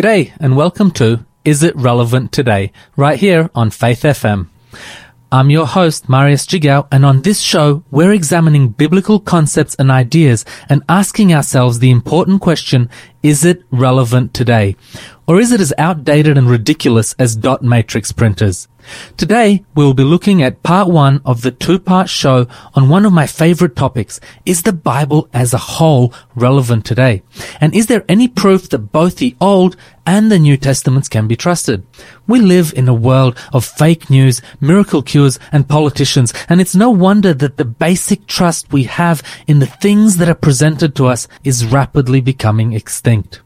G'day and welcome to Is It Relevant Today, right here on Faith FM. I'm your host, Marius Jigao, and on this show, we're examining biblical concepts and ideas and asking ourselves the important question, is it relevant today? Or is it as outdated and ridiculous as dot matrix printers? Today, we'll be looking at part one of the two-part show on one of my favorite topics. Is the Bible as a whole relevant today? And is there any proof that both the Old and the New Testaments can be trusted? We live in a world of fake news, miracle cures, and politicians, and it's no wonder that the basic trust we have in the things that are presented to us is rapidly becoming extinct.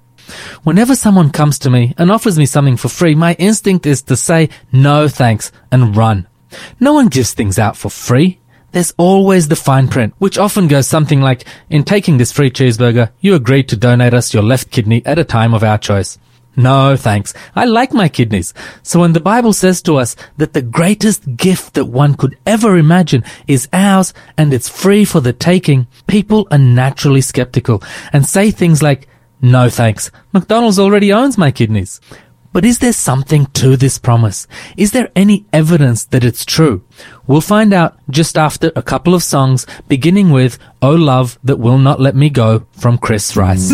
Whenever someone comes to me and offers me something for free, my instinct is to say no thanks and run. No one gives things out for free. There's always the fine print, which often goes something like, in taking this free cheeseburger, you agreed to donate us your left kidney at a time of our choice. No, thanks. I like my kidneys. So when the Bible says to us that the greatest gift that one could ever imagine is ours and it's free for the taking, people are naturally skeptical and say things like, no thanks. McDonald's already owns my kidneys. But is there something to this promise? Is there any evidence that it's true? We'll find out just after a couple of songs, beginning with Oh Love That Will Not Let Me Go from Chris Rice.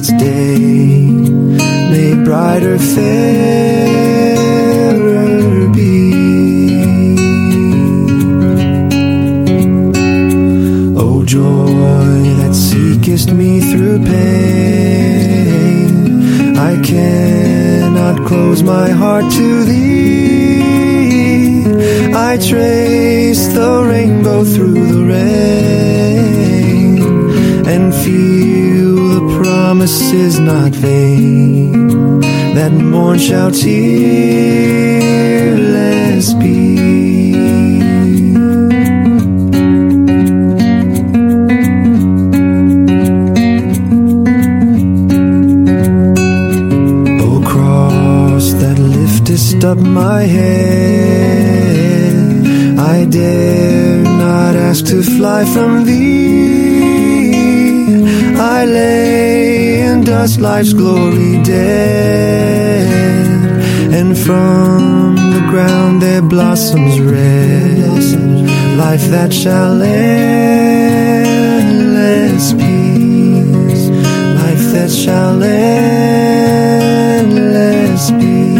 Its day may brighter, fairer promise is not vain. That morn shall tearless be. O cross that liftest up my head, I dare not ask to fly from thee. I lay in dust life's glory dead, and from the ground there blossoms red, life that shall endless peace, life that shall endless peace,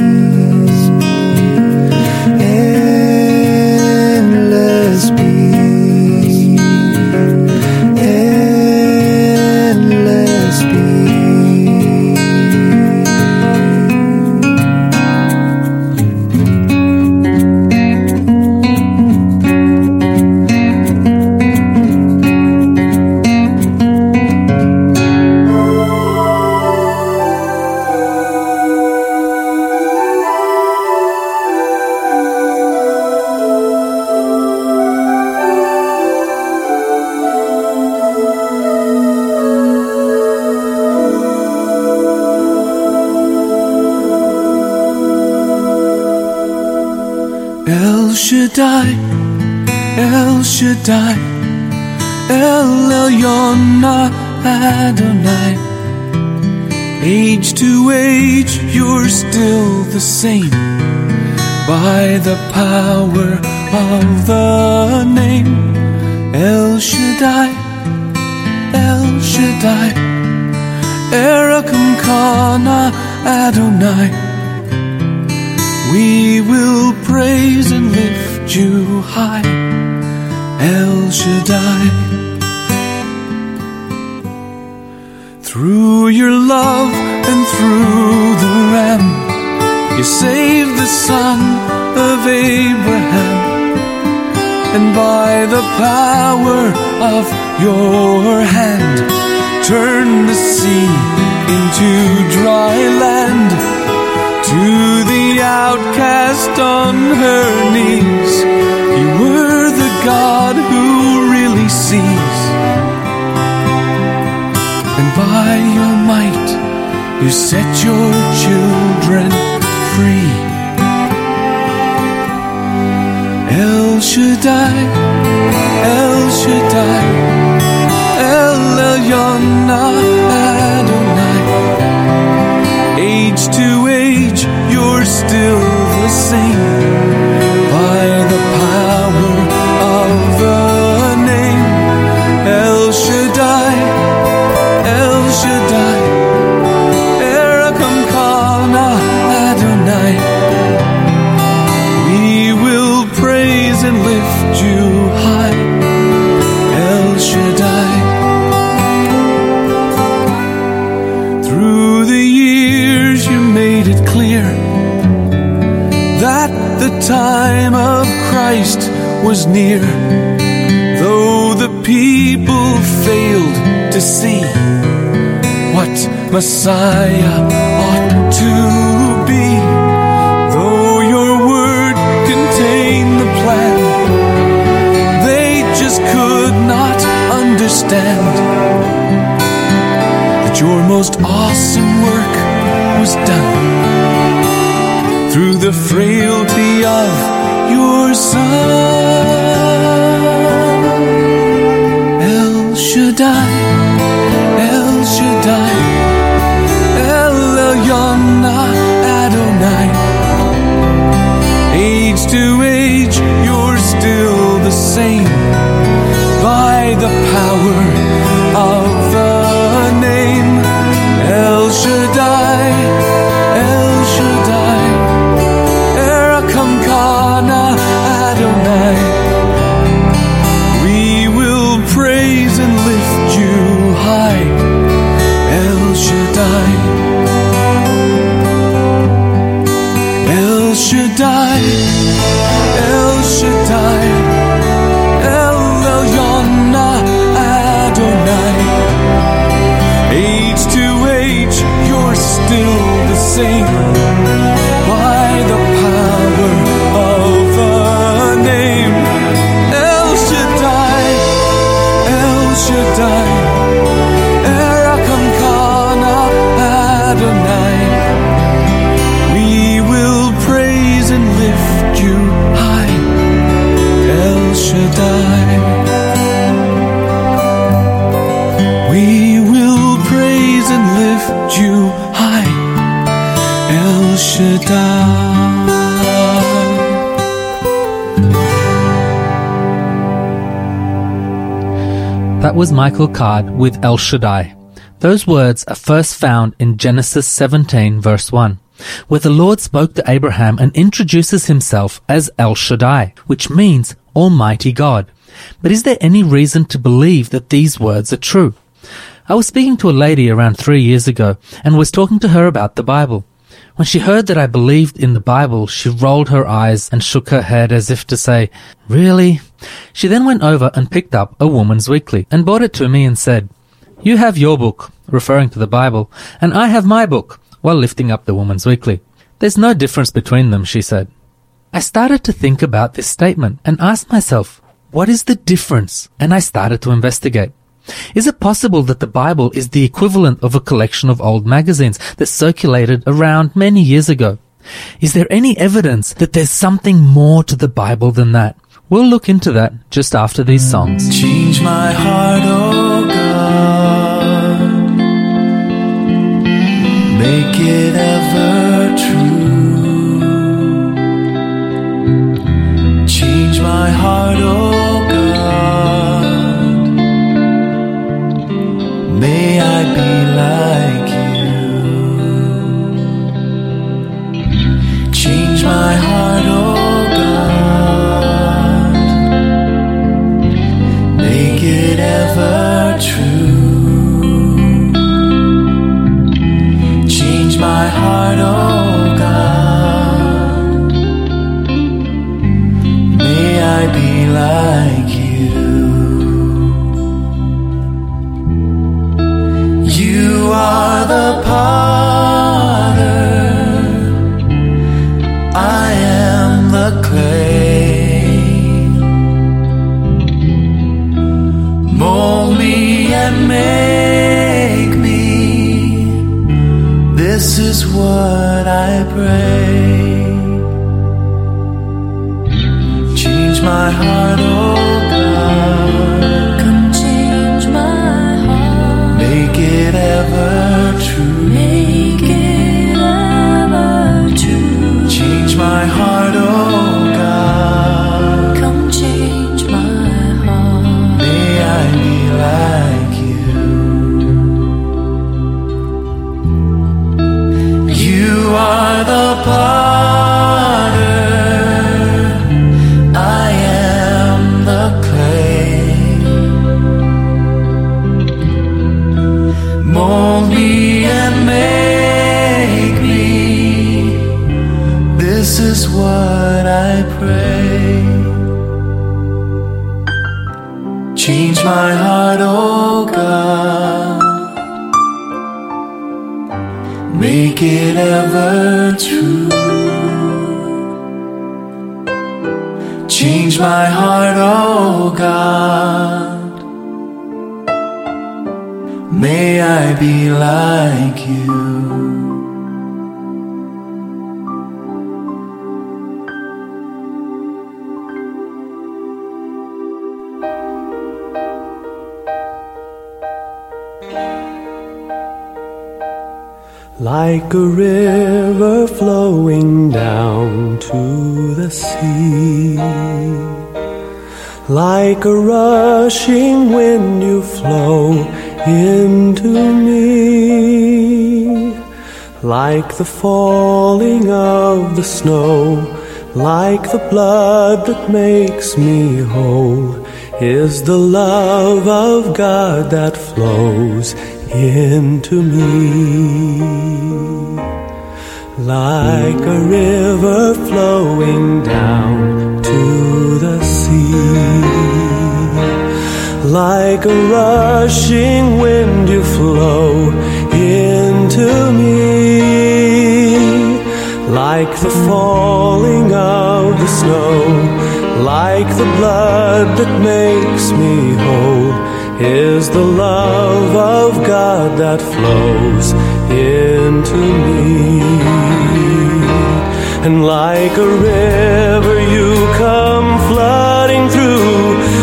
Shaddai, El Shaddai, El Elyon Adonai. Age to age, you're still the same. By the power of the name El Shaddai, El Shaddai, Erkamka na Adonai. We will praise and lift you high, El Shaddai. Through your love and through the Ram, you saved the son of Abraham. And by the power of your hand, turn the sea into dry land. To the outcast on her knees, you were the God who really sees. And by your might, you set your children free. El Shaddai, El Shaddai, El Elyon the Messiah ought to be, though your word contained the plan, they just could not understand that your most awesome work was done through the frailty of your Son. Was Michael Card with El Shaddai. Those words are first found in Genesis 17 verse 1, where the Lord spoke to Abraham and introduces himself as El Shaddai, which means Almighty God. But is there any reason to believe that these words are true? I was speaking to a lady around three years ago and was talking to her about the Bible. When she heard that I believed in the Bible, she rolled her eyes and shook her head as if to say, Really? She then went over and picked up a Woman's Weekly and brought it to me and said, You have your book, referring to the Bible, and I have my book, while lifting up the Woman's Weekly. There's no difference between them, she said. I started to think about this statement and asked myself, what is the difference? And I started to investigate. Is it possible that the Bible is the equivalent of a collection of old magazines that circulated around many years ago? Is there any evidence that there's something more to the Bible than that? We'll look into that just after these songs. Change my heart, oh God. Make it ever true. Change my heart, oh God. May I be like heart, oh. May I be like you. Like a river flowing down to the sea. Like a rushing wind, you flow into me. Like the falling of the snow, like the blood that makes me whole, is the love of God that flows into me. Like a river flowing down to the sea. Like a rushing wind, you flow into me. Like the falling of the snow, like the blood that makes me whole, is the love of God that flows into me. And like a river, you come flooding through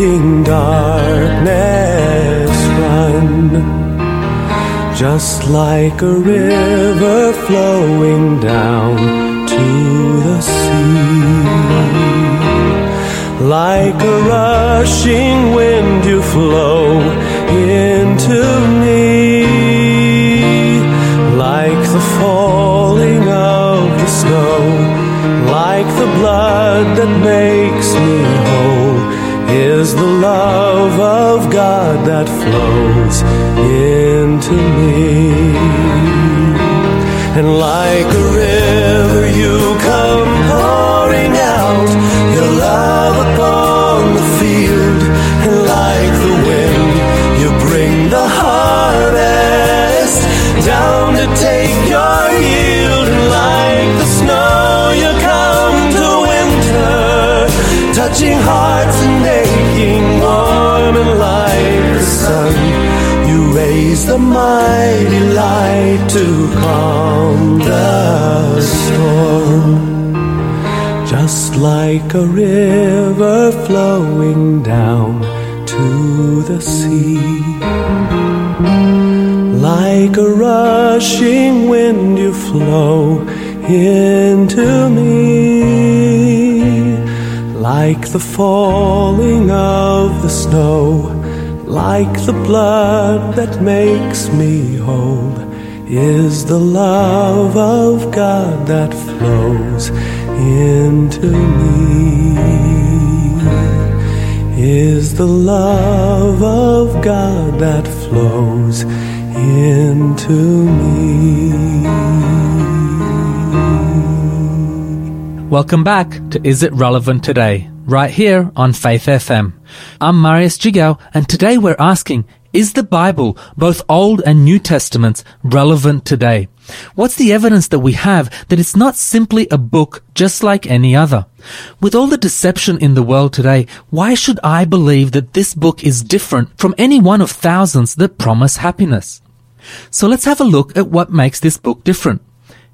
making darkness run. Just like a river flowing down to the sea. Like a rushing wind, you flow into me. Like the falling of the snow, like the blood that makes me is the love of God that flows into me. And like a river, you come pouring out your love upon the field. And like the wind, you bring the harvest down to take touching hearts and making warm. And like the sun, you raise the mighty light to calm the storm. Just like a river flowing down to the sea. Like a rushing wind, you flow into me. Like the falling of the snow, like the blood that makes me whole, is the love of God that flows into me. Is the love of God that flows into me. Welcome back to Is It Relevant Today, right here on Faith FM. I'm Marius Jigao, and today we're asking, is the Bible, both Old and New Testaments, relevant today? What's the evidence that we have that it's not simply a book just like any other? With all the deception in the world today, why should I believe that this book is different from any one of thousands that promise happiness? So let's have a look at what makes this book different.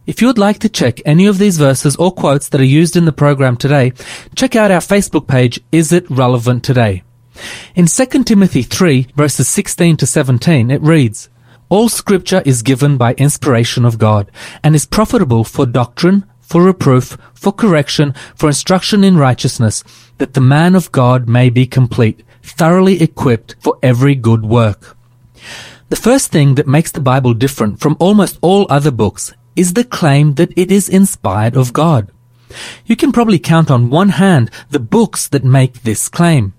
If you would like to check any of these verses or quotes that are used in the program today, check out our Facebook page, Is It Relevant Today? In 2 Timothy 3 verses 16 to 17, it reads, All scripture is given by inspiration of God and is profitable for doctrine, for reproof, for correction, for instruction in righteousness, that the man of God may be complete, thoroughly equipped for every good work. The first thing that makes the Bible different from almost all other books is the claim that it is inspired of God. You can probably count on one hand the books that make this claim.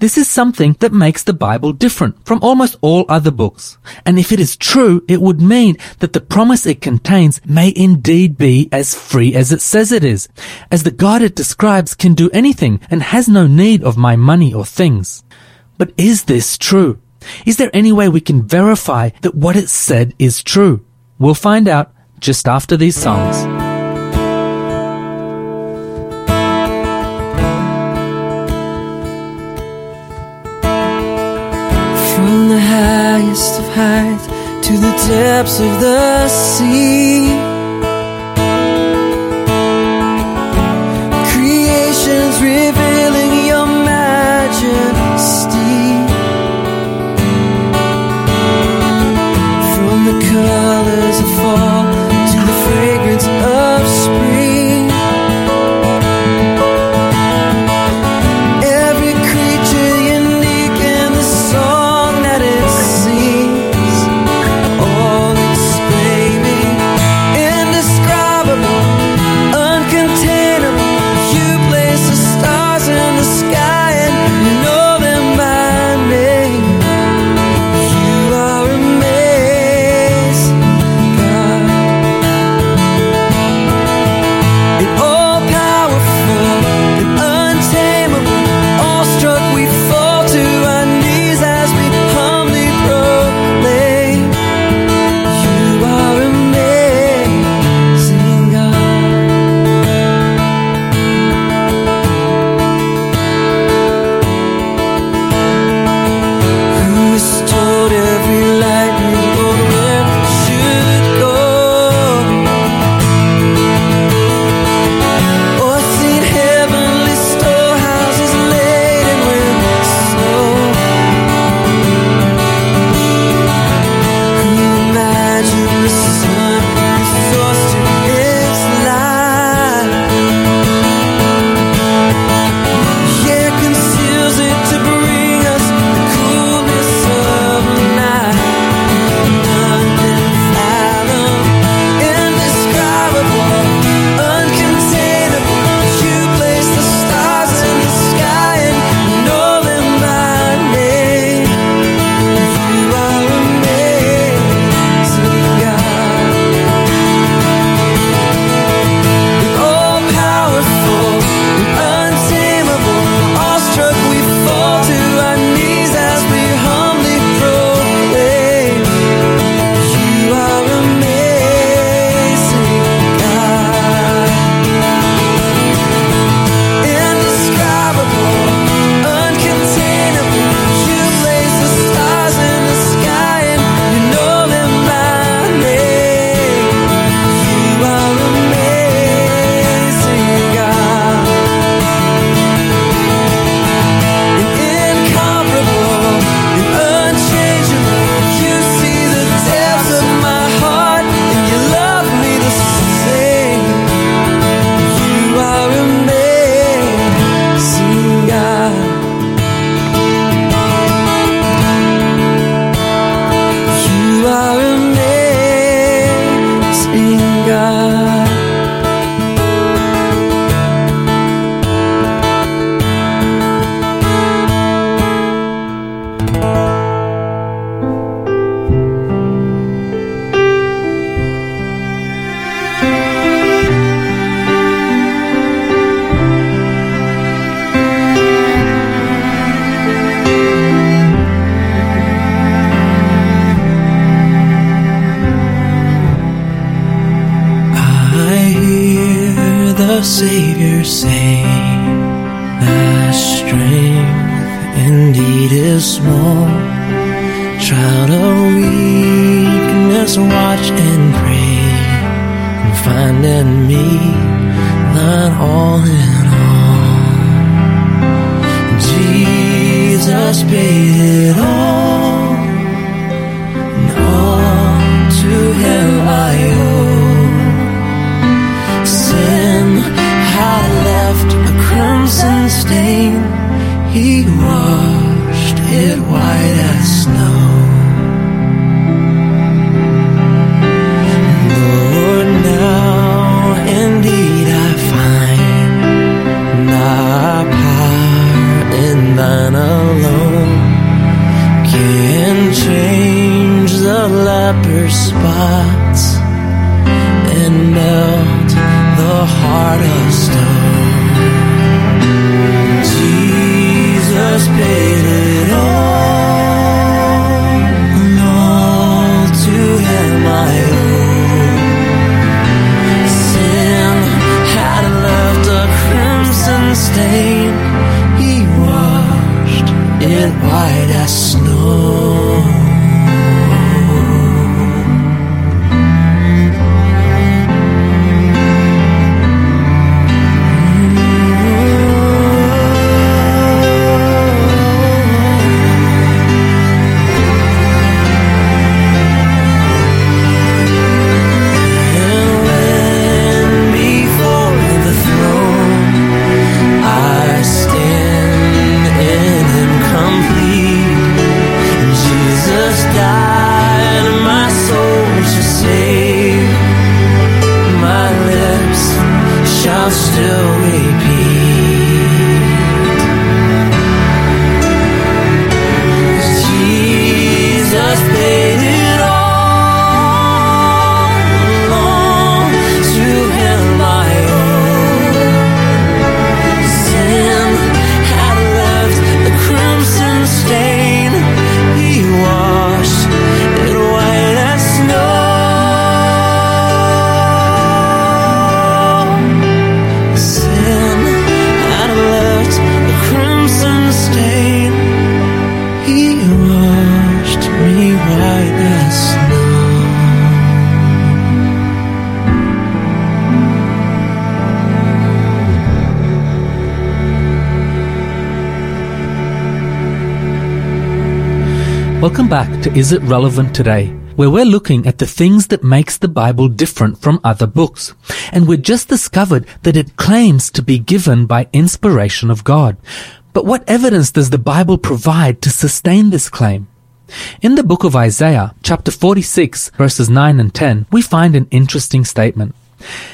This is something that makes the Bible different from almost all other books. And if it is true, it would mean that the promise it contains may indeed be as free as it says it is, as the God it describes can do anything and has no need of my money or things. But is this true? Is there any way we can verify that what it said is true? We'll find out just after these songs. From the highest of heights to the depths of the sea. The Savior say, Thy strength indeed is small. Child of weakness, watch and pray, and find in me thine all in all. Jesus paid it all, stain. He washed it white as snow. Lord, now indeed I find thy power in thine alone can change the leper's spots and melt the heart of stain. He washed it white as snow. Welcome back to Is It Relevant Today, where we're looking at the things that makes the Bible different from other books. And we have just discovered that it claims to be given by inspiration of God. But what evidence does the Bible provide to sustain this claim? In the book of Isaiah, chapter 46, verses 9 and 10, we find an interesting statement.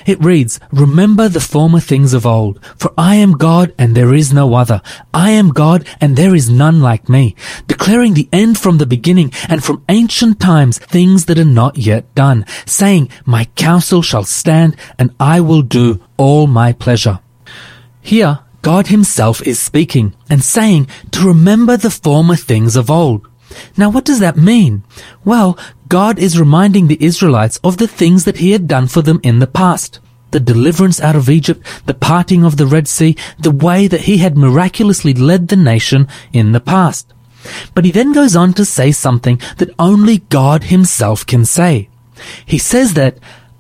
It reads, Remember the former things of old, for I am God and there is no other. I am God and there is none like me, declaring the end from the beginning and from ancient times things that are not yet done, saying, My counsel shall stand and I will do all my pleasure. Here, God himself is speaking and saying to remember the former things of old. Now what does that mean? Well, God is reminding the Israelites of the things that he had done for them in the past. The deliverance out of Egypt, the parting of the Red Sea, the way that he had miraculously led the nation in the past. But he then goes on to say something that only God himself can say. He says that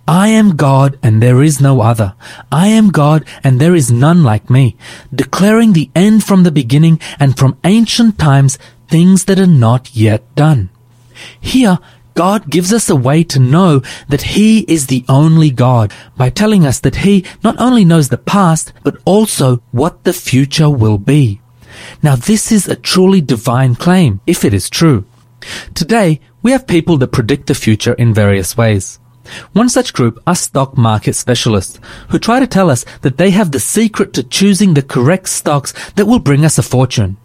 I am God and there is no other. I am God and there is none like me, declaring the end from the beginning and from ancient times things that are not yet done. Here, God gives us a way to know that He is the only God by telling us that He not only knows the past, but also what the future will be. Now this is a truly divine claim, if it is true. Today, we have people that predict the future in various ways. One such group are stock market specialists who try to tell us that they have the secret to choosing the correct stocks that will bring us a fortune.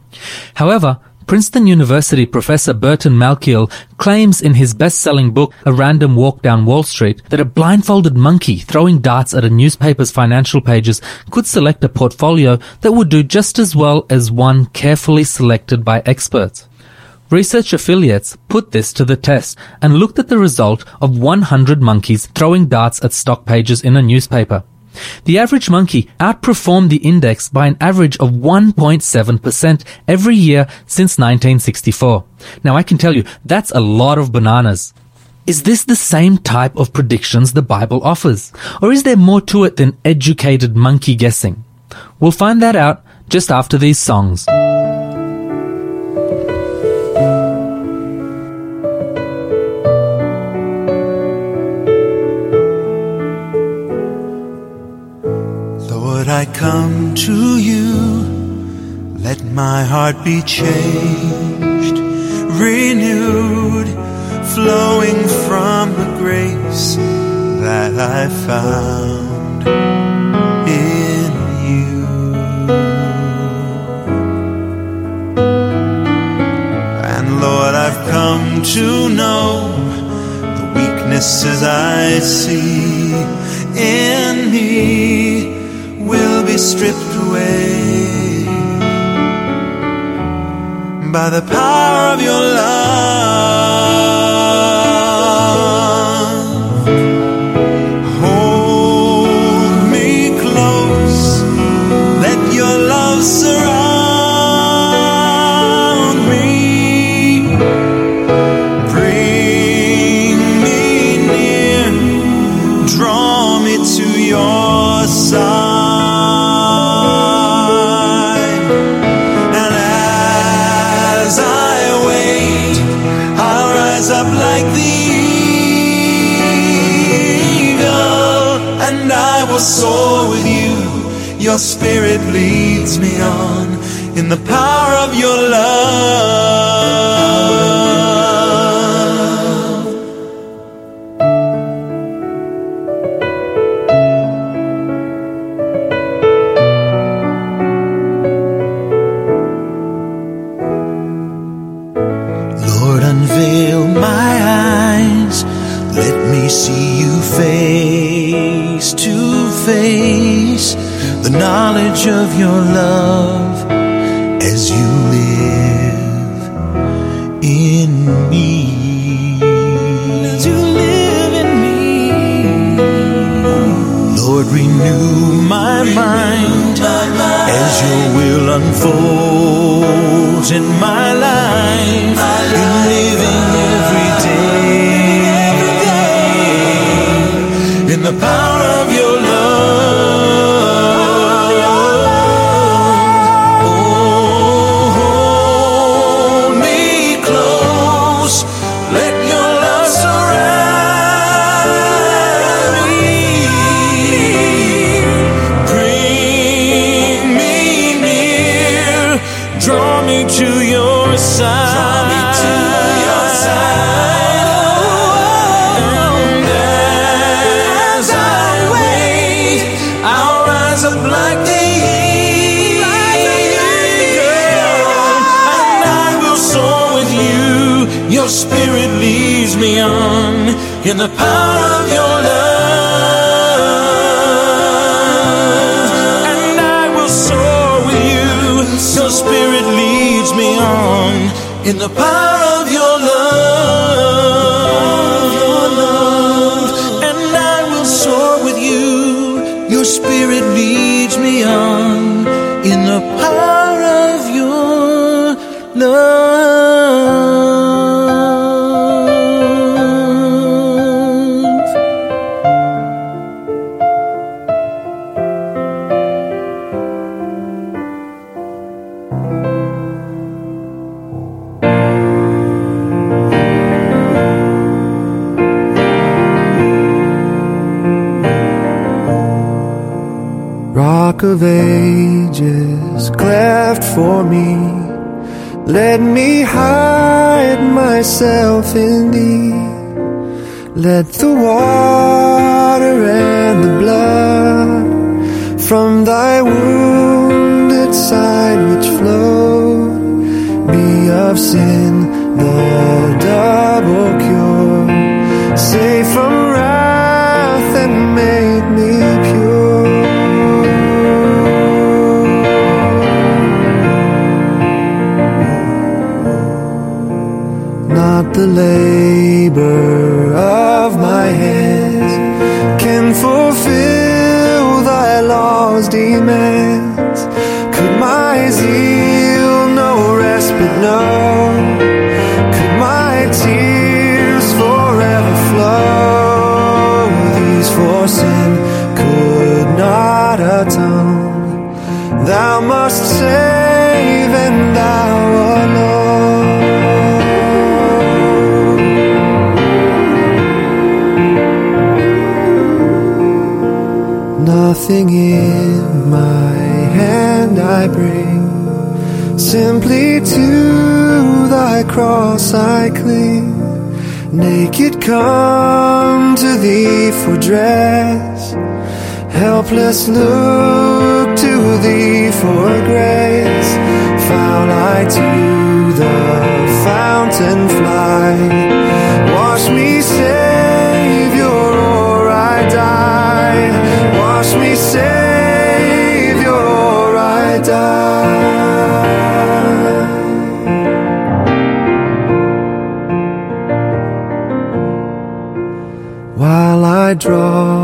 However, Princeton University professor Burton Malkiel claims in his best-selling book A Random Walk Down Wall Street that a blindfolded monkey throwing darts at a newspaper's financial pages could select a portfolio that would do just as well as one carefully selected by experts. Research affiliates put this to the test and looked at the result of 100 monkeys throwing darts at stock pages in a newspaper. The average monkey outperformed the index by an average of 1.7% every year since 1964. Now I can tell you, that's a lot of bananas. Is this the same type of predictions the Bible offers? Or is there more to it than educated monkey guessing? We'll find that out just after these songs. I come to you. Let my heart be changed, renewed, flowing from the grace that I found in you. And Lord, I've come to know the weaknesses I see in me stripped away by the power of your leads me on love as you live in me. As you live in me. Lord, renew my mind as your will unfolds in my life. In living every day in the power leads on in the power of your love. And I will soar with you. Your spirit leads me on in the power of your love. And I will soar with you. Your spirit leads me on in the power of your love. Of ages, cleft for me. Let me hide myself in thee. Let the water and the blood from thy wounded side which flowed be of sin the double cure. Safe from wrath and make the labor of my hands can fulfill thy law's demands. Could my zeal no respite know? Could my tears forever flow? These for sin could not atone. Thou must save and thou Everything in my hand I bring, simply to thy cross I cling. Naked come to thee for dress, helpless look to thee for grace. Foul I to the fountain fly, wash me, Savior, die. While I draw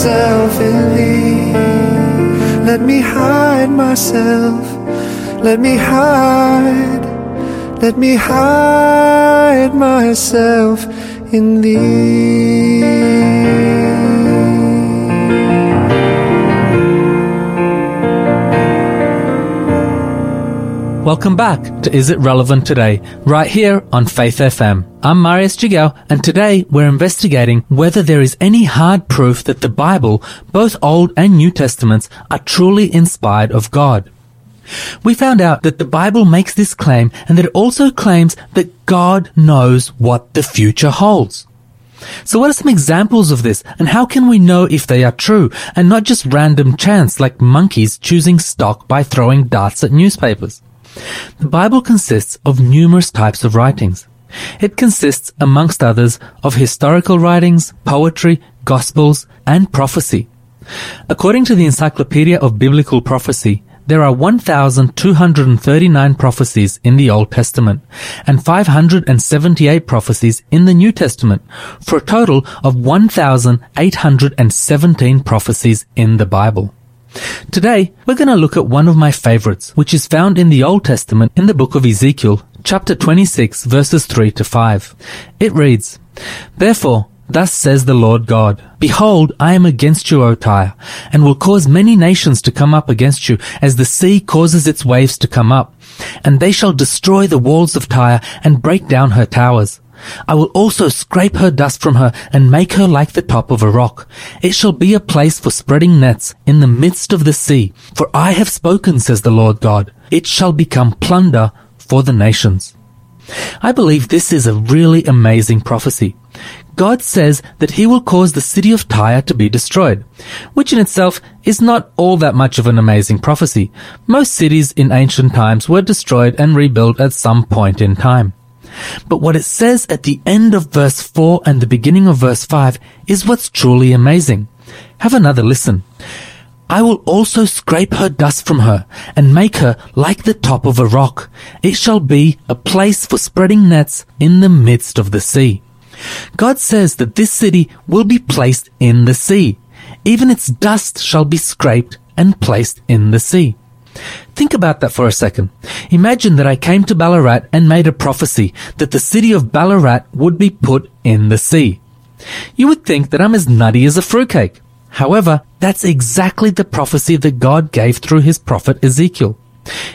myself in thee. Let me hide myself, let me hide, let me hide myself in thee. Welcome back to Is It Relevant Today, right here on Faith FM. I'm Marius Jigao, and today we're investigating whether there is any hard proof that the Bible, both Old and New Testaments, are truly inspired of God. We found out that the Bible makes this claim and that it also claims that God knows what the future holds. So what are some examples of this and how can we know if they are true and not just random chance like monkeys choosing stock by throwing darts at newspapers? The Bible consists of numerous types of writings. It consists, amongst others, of historical writings, poetry, gospels, and prophecy. According to the Encyclopedia of Biblical Prophecy, there are 1,239 prophecies in the Old Testament and 578 prophecies in the New Testament for a total of 1,817 prophecies in the Bible. Today, we're going to look at one of my favorites, which is found in the Old Testament in the book of Ezekiel, chapter 26, verses 3 to 5. It reads, Therefore, thus says the Lord God, Behold, I am against you, O Tyre, and will cause many nations to come up against you, as the sea causes its waves to come up. And they shall destroy the walls of Tyre, and break down her towers. I will also scrape her dust from her and make her like the top of a rock. It shall be a place for spreading nets in the midst of the sea. For I have spoken, says the Lord God. It shall become plunder for the nations. I believe this is a really amazing prophecy. God says that he will cause the city of Tyre to be destroyed, which in itself is not all that much of an amazing prophecy. Most cities in ancient times were destroyed and rebuilt at some point in time. But what it says at the end of verse 4 and the beginning of verse 5 is what's truly amazing. Have another listen. I will also scrape her dust from her and make her like the top of a rock. It shall be a place for spreading nets in the midst of the sea. God says that this city will be placed in the sea. Even its dust shall be scraped and placed in the sea. Think about that for a second. Imagine that I came to Ballarat and made a prophecy that the city of Ballarat would be put in the sea. You would think that I'm as nutty as a fruitcake. However, that's exactly the prophecy that God gave through his prophet Ezekiel.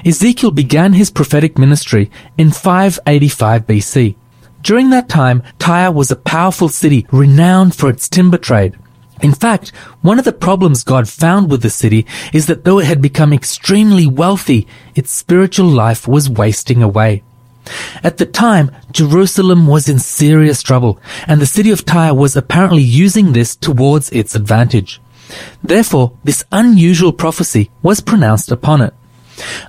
Ezekiel began his prophetic ministry in 585 BC. During that time, Tyre was a powerful city renowned for its timber trade. In fact, one of the problems God found with the city is that though it had become extremely wealthy, its spiritual life was wasting away. At the time, Jerusalem was in serious trouble, and the city of Tyre was apparently using this towards its advantage. Therefore, this unusual prophecy was pronounced upon it.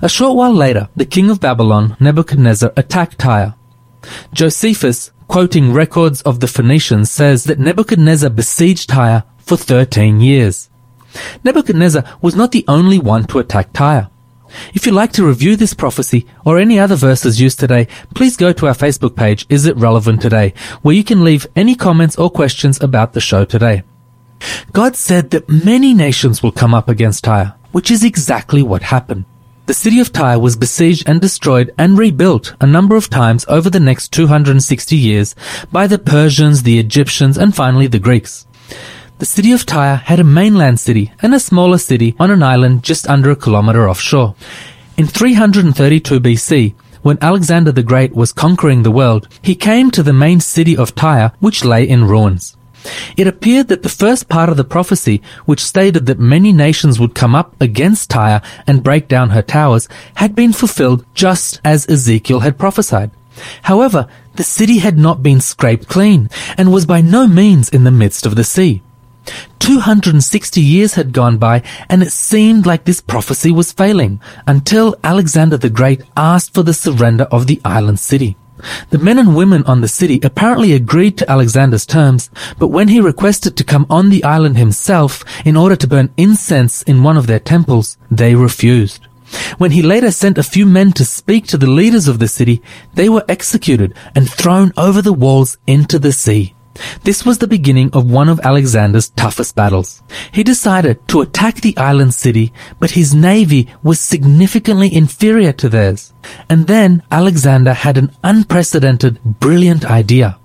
A short while later, the king of Babylon, Nebuchadnezzar, attacked Tyre. Josephus, quoting records of the Phoenicians, says that Nebuchadnezzar besieged Tyre for 13 years. Nebuchadnezzar was not the only one to attack Tyre. If you'd like to review this prophecy or any other verses used today, please go to our Facebook page, Is It Relevant Today, where you can leave any comments or questions about the show today. God said that many nations will come up against Tyre, which is exactly what happened. The city of Tyre was besieged and destroyed and rebuilt a number of times over the next 260 years by the Persians, the Egyptians, and finally the Greeks. The city of Tyre had a mainland city and a smaller city on an island just under a kilometer offshore. In 332 BC, when Alexander the Great was conquering the world, he came to the main city of Tyre, which lay in ruins. It appeared that the first part of the prophecy, which stated that many nations would come up against Tyre and break down her towers, had been fulfilled just as Ezekiel had prophesied. However, the city had not been scraped clean and was by no means in the midst of the sea. 260 years had gone by and it seemed like this prophecy was failing until Alexander the Great asked for the surrender of the island city. The men and women on the city apparently agreed to Alexander's terms, but when he requested to come on the island himself in order to burn incense in one of their temples, they refused. When he later sent a few men to speak to the leaders of the city, they were executed and thrown over the walls into the sea. This was the beginning of one of Alexander's toughest battles. He decided to attack the island city, but his navy was significantly inferior to theirs. And then Alexander had an unprecedented, brilliant idea.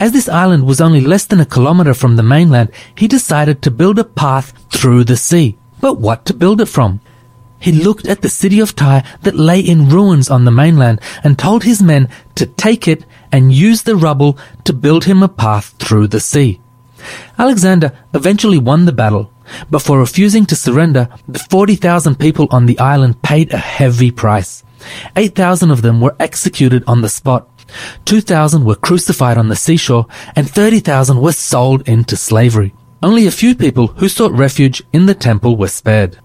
As this island was only less than a kilometer from the mainland, he decided to build a path through the sea. But what to build it from? He looked at the city of Tyre that lay in ruins on the mainland and told his men to take it and used the rubble to build him a path through the sea. Alexander eventually won the battle, but for refusing to surrender, the 40,000 people on the island paid a heavy price. 8,000 of them were executed on the spot. 2,000 were crucified on the seashore and 30,000 were sold into slavery. Only a few people who sought refuge in the temple were spared.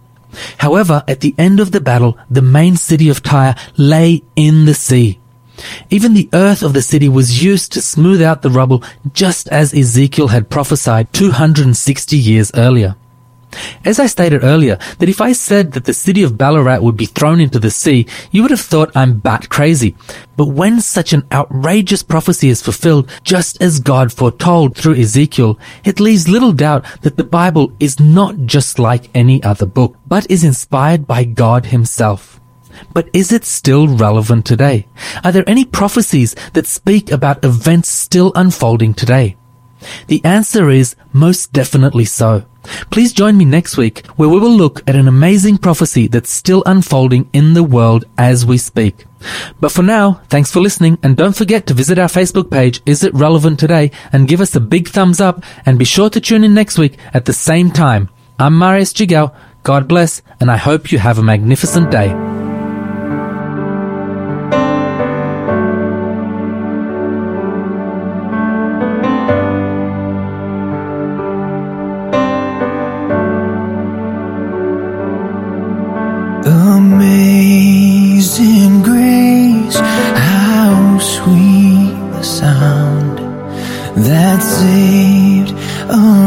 However, at the end of the battle, the main city of Tyre lay in the sea. Even the earth of the city was used to smooth out the rubble just as Ezekiel had prophesied 260 years earlier. As I stated earlier, that if I said that the city of Ballarat would be thrown into the sea, you would have thought I'm bat crazy. But when such an outrageous prophecy is fulfilled, just as God foretold through Ezekiel, it leaves little doubt that the Bible is not just like any other book, but is inspired by God Himself. But is it still relevant today? Are there any prophecies that speak about events still unfolding today? The answer is most definitely so. Please join me next week where we will look at an amazing prophecy that's still unfolding in the world as we speak. But for now, thanks for listening and don't forget to visit our Facebook page, Is It Relevant Today, and give us a big thumbs up and be sure to tune in next week at the same time. I'm Marius Jigao. God bless and I hope you have a magnificent day. That saved. A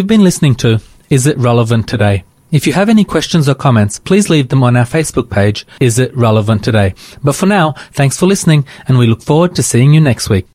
You've been listening to Is It Relevant Today? If you have any questions or comments, please leave them on our Facebook page, Is It Relevant Today? But for now, thanks for listening and we look forward to seeing you next week.